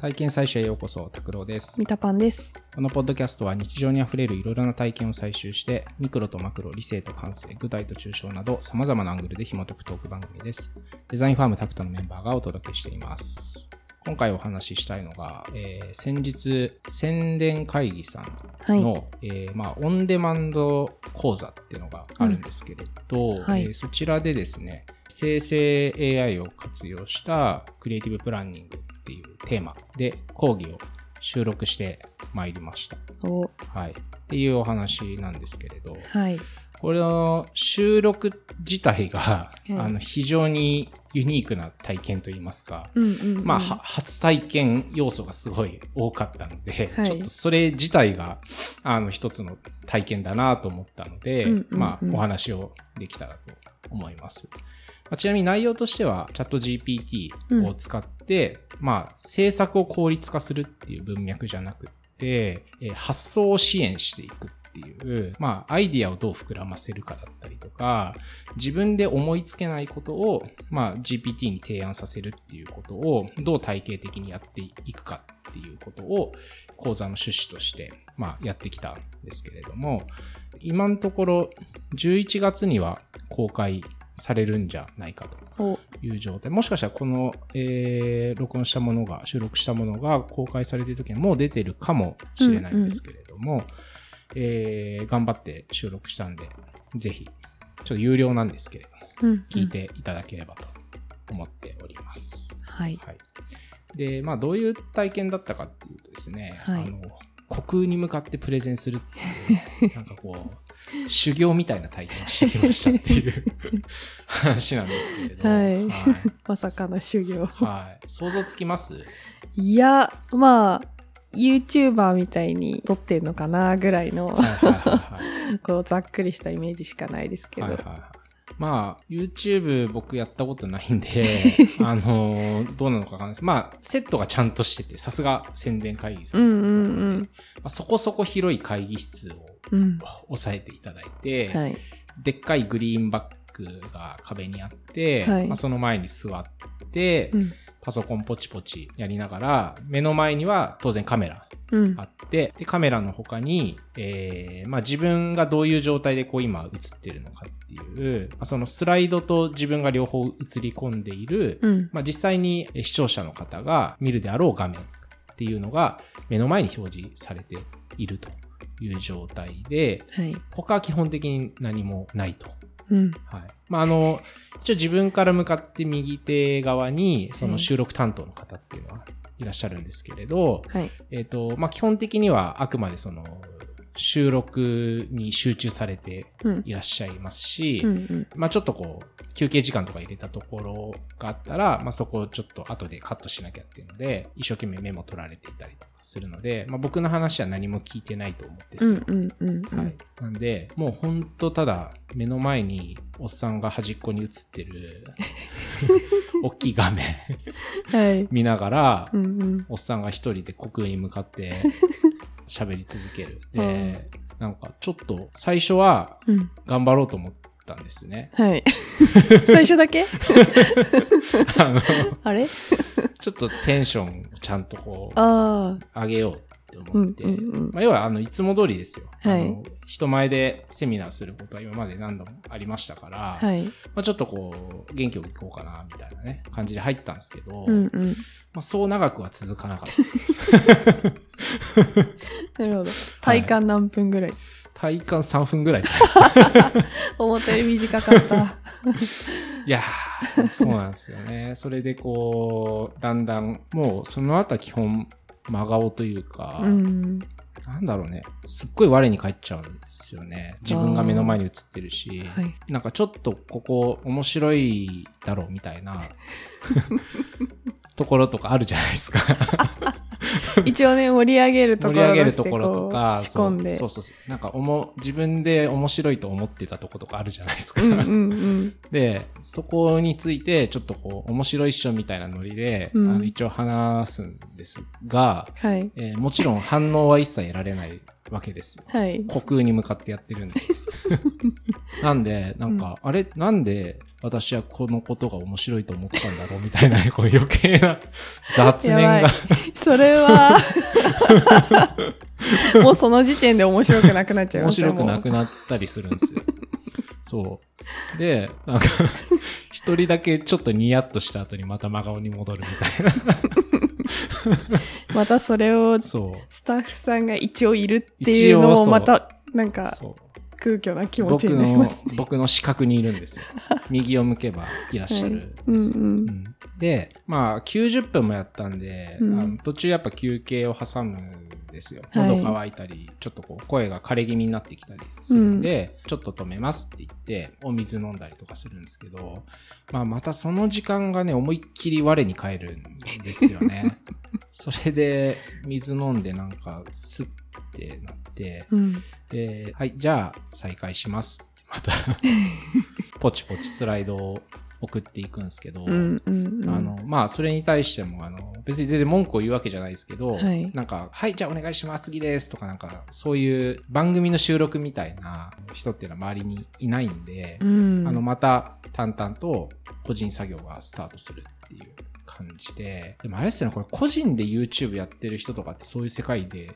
体験採集へようこそ、拓郎です。ミタパンです。このポッドキャストは日常にあふれるいろいろな体験を採集して、ミクロとマクロ、理性と感性、具体と抽象など様々なアングルで紐解くトーク番組です。デザインファームタクトのメンバーがお届けしています。今回お話ししたいのが、えー先日、宣伝会議さんの、えーまあ、オンデマンド講座っていうのがあるんですけれど、はい。えーそちらでですね、生成 AI を活用したクリエイティブプランニングっていうテーマで講義を収録してまいりました。お、はい。っていうお話なんですけれど、はい。これの収録自体が、うんあの非常にユニークな体験といいますか、うんうん、うん。まあ、は初体験要素がすごい多かったので、はいちょっとそれ自体が、あの、一つの体験だなと思ったので、うんうんうんまあ、お話をできたらと思います。まあちなみに内容としては、チャット GPT を使って、まあ、制作を効率化するっていう文脈じゃなくって、えー発想を支援していくっていう、まあ、アイディアをどう膨らませるかだったりとか、自分で思いつけないことを、まあ、GPT に提案させるっていうことを、どう体系的にやっていくかっていうことを、講座の趣旨として、まあ、やってきたんですけれども、今のところ、11月には公開されるんじゃないかとお、いう状態。もしかしたらこの、えー録音したものが、収録したものが公開されている時にはもう出てるかもしれないんですけれども、えー頑張って収録したんで、ぜひ、ちょっと有料なんですけれども、うん、聞い。ていただければと思っております。はい。はい。で、まあ、どういう体験だったかっていうとですね、はいあの、虚空に向かってプレゼンするっていう、なんかこう、修行みたいな体験をしてきましたっていう 話なんですけれど、はいはいまさかの修行。はい。想像つきます？いや、まあ、YouTuber みたいに撮ってんのかなぐらいの。こう、ざっくりしたイメージしかないですけど。はいはいはい。まあ、YouTube 僕やったことないんで、あのーどうなのかわかんないです。まあ、セットがちゃんとしてて、さすが宣伝会議さうんんだったので、うんうん。まあ、そこそこ広い会議室をうん。押さえていただいて、はい。でっかいグリーンバッグが壁にあって、はいまあ、その前に座って、うん。パソコンポチポチやりながら、目の前には当然カメラうんあ。って、で、カメラの他に、えーまあ自分がどういう状態でこう今映ってるのかっていう、まあそのスライドと自分が両方映り込んでいる、うん。まあ実際にえー視聴者の方が見るであろう画面っていうのが目の前に表示されているという状態で、はい。他は基本的に何もないと。うん。はい。まあ、あの、一応自分から向かって右手側に、その収録担当の方っていうのはいらっしゃるんですけれど、はい。えっ、と、まあ、基本的にはあくまでその、収録に集中されてうん。いらっしゃいますし。まあ、ちょっとこう、休憩時間とか入れたところがあったら、まあ、そこをちょっと後でカットしなきゃっていうので、一生懸命メモ取られていたりとかするので、まあ、僕の話は何も聞いてないと思うんですよ。うんうんうんうはいん。、なんで、もうほんとただ目の前におっさんが端っこに映ってる 大きい画面はい。見ながら、うんうん。おっさんが一人で虚空に向かって 喋り続ける。で、なんかちょっと最初はうん。頑張ろうと思ったんですね。はい。最初だけ？あの あれ？ちょっとテンションをちゃんとこう。上げようって思って、うんうんうんまあ、要はあのいつも通りですよ、はいあの。人前でセミナーすることは今まで何度もありましたから、はい。まあ、ちょっとこう、元気よく行こうかな、みたいなね、感じで入ったんですけど、うんうん。まあ、そう長くは続かなかった。なるほど。体感何分ぐらい、体感3分ぐらい。思ったより短かった。いやー、そうなんですよね。それでこう、だんだん、もうその後は基本、真顔というか、うん。なんだろうね、すっごい我に返っちゃうんですよね。自分が目の前に映ってるし、はい。なんかちょっとここ面白いだろうみたいなところとかあるじゃないですか。一応ね、盛り上げるとこ盛りろとして上げるところとこか、う仕込んで。そうそうそうそう。なんかおも、自分で面白いと思ってたとことかあるじゃないですか。うんうんうん。で、そこについて、ちょっとこう、面白いっしょみたいなノリで、うんあの一応話すんですが、はい。えーもちろん反応は一切得られないわけですよ。はい。虚空に向かってやってるんで。なんで、なんか、あれ、なんで私はこのことが面白いと思ったんだろう？みたいな、こう余計な雑念がそれはもうその時点で面白くなくなっちゃいます面白くなもくなったりするんですよ。そう。で、なんか、一人だけちょっとニヤッとした後にまた真顔に戻るみたいな。うまたそれをそう。スタッフさんが一応いるっていうのもまたなんかそう空虚な気持ちになります、僕の視覚にいるんですよ。右を向けばいらっしゃるんですよ。うんうんうんで、まあ、90分もやったんで、うんあの途中やっぱ休憩を挟むんですよ。はい喉乾いたり、ちょっとこう声が枯れ気味になってきたりするんで、ちょっと止めますって言って、お水飲んだりとかするんですけど、まあ、またその時間がね、思いっきり我に返るんですよね。それで、水飲んでなんか、スッってなって、うんで、はい、じゃあ再開しますってまた ポチポチスライドを送っていくんですけど、うんうんうん。あのまあそれに対してもあの別に全然文句を言うわけじゃないですけど、はい。なんか「はいじゃあお願いします次です」とかなんかそういう番組の収録みたいな人っていうのは周りにいないんで、うん。あのまた淡々と個人作業がスタートするっていう感じででもあれですよねこれ個人で YouTube やってる人とかってそういう世界でやっ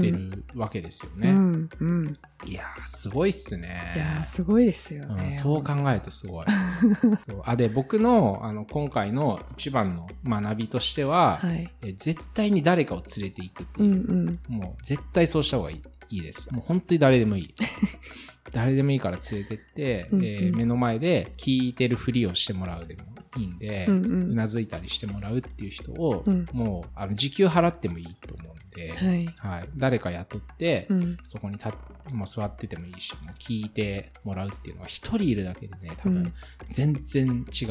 てるわけですよね、うんうん。いやーすごいっすいやすごいですようんね、そう考えるとすごい。あで僕のあの今回の一番の学びとしては、はい。え絶対に誰かを連れていくってういう、んうん。もう絶対そうした方がいいいいです。もう本当に誰でもいい 誰でもいいから連れてって、うんうん。えー目の前で聞いてるふりをしてもらうでもいいんで、ううん。うんなずいたりしてもらうっていう人を、うん。もうあの時給払ってもいいと思うんで、はい。はい、誰か雇って、うん。そこに立っもう座っててもいいし、もう聞いてもらうっていうのは、一人いるだけでね、多分うん。全然違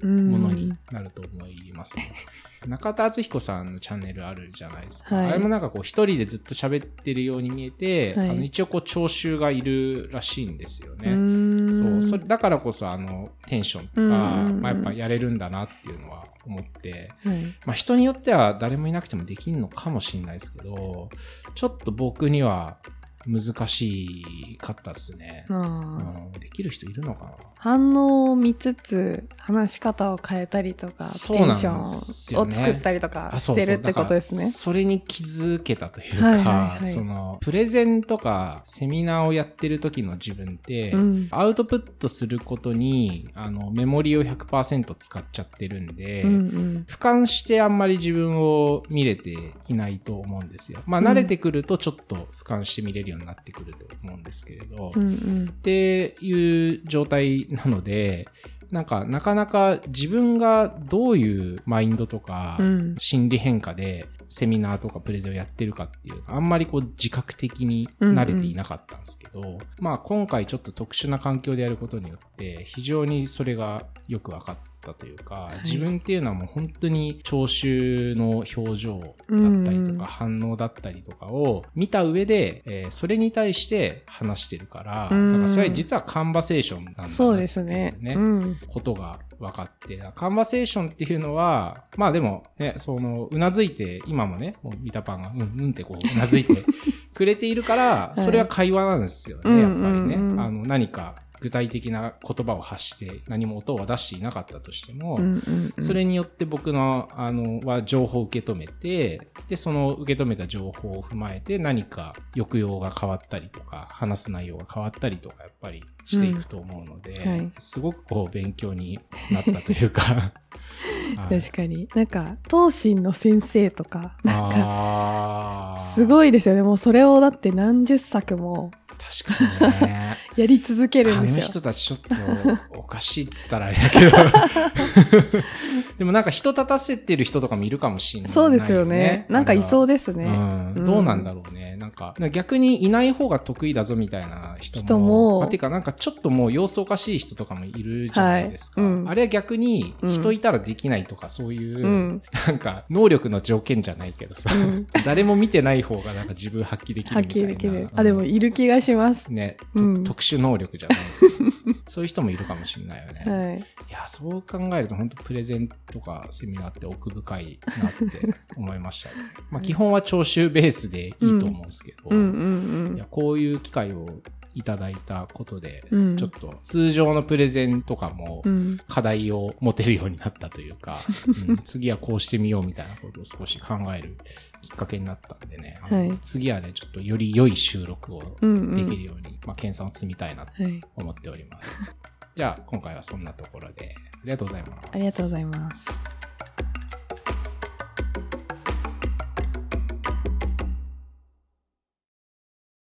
うものになると思いますね。中田敦彦さんのチャンネルあるじゃないですか。はい。あれもなんかこう一人でずっと喋ってるように見えて、はい。あの一応こう聴衆がいるらしいんですよね。うそうそれだからこそあのテンションとか、うん。うんうんまあ、やっぱやれるんだなっていうのは思って、はい。まあ、人によっては誰もいなくてもできるのかもしれないですけど、ちょっと僕には難しかったですね。うん、できる人いるのかな？反応を見つつ話し方を変えたりとかテンションを作ったりとかあしてるってことですね。それに気づけたというか、はいはいはい。そのプレゼンとかセミナーをやってる時の自分って、うん。アウトプットすることにあのメモリを100%使っちゃってるんで、うんうん。俯瞰してあんまり自分を見れていないと思うんですよ。まあうん。慣れてくるとちょっと俯瞰して見れるようになってくると思うんですけれど、うんうん。っていう状態なので、なんかなかなか自分がどういうマインドとかうん。心理変化でセミナーとかプレゼンをやってるかっていうあんまりこう自覚的に慣れていなかったんですけど、まあ今回ちょっと特殊な環境でやることによって非常にそれがよく分かったというか、い。自分っていうのはもう本当に聴衆の表情だったりとうんか反応だったりとかを見た上で、えーそれに対して話してるから、うん。だからそれは実はカンバセーションなんだなっていうそうですね。うんことが分かって、カンバセーションっていうのは、まあでもね、その、うなずいて、今もね、もうビタパンが、うん、うんってこう、うなずいてくれているから、い。それは会話なんですよね、うんやっぱりね。あの、何か具体的な言葉を発して、何も音を出していなかったとしても、それによって僕の、あの、は情報を受け止めて、で、その受け止めた情報を踏まえて何か抑揚が変わったりとか、話す内容が変わったりとか、やっぱりしていくと思うので、うんはい。すごくこう勉強になったというか、はい。確かに。なんか東進の先生とかなんかすごいですよね。もうそれをだって何十作も確かにね。やり続けるあのんですよ。人たちちょっとおかしいっつったらあれだけど。でもなんか人立たせてる人とかもいるかもしれない、そうですよね。なんかいそうでですね、うん、うん。どうなんだろうね。なんか、逆にいない方が得意だぞみたいな人も。人も。あていうか、なんかちょっともう様子おかしい人とかもいるじゃないですか。はい。うん。あれは逆に人いたらできないとか、そういう、うん。なんか能力の条件じゃないけどさ、うん。誰も見てない方がなんか自分発揮できるみたいな。きりできる。うん。あでもいる気がしますね、とうん。特殊能力じゃないです。か そういう人もいるかもしれないよね。はい。いや、そう考えると本当プレゼンとかセミナーって奥深いなって 思いましたね。まあ基本は聴衆ベースでいいと思うんですけど、いやこういう機会をいただいたことで、うんちょっと通常のプレゼンとかもうん。課題を持てるようになったというか、うん次はこうしてみようみたいなことを少し考えるきっかけになったんでね、はい次はね、ちょっとより良い収録をうんうん。できるように、まあ、研鑽を積みたいなとはい。思っております。じゃあ、今回はそんなところで、ありがとうございます。ありがとうございます。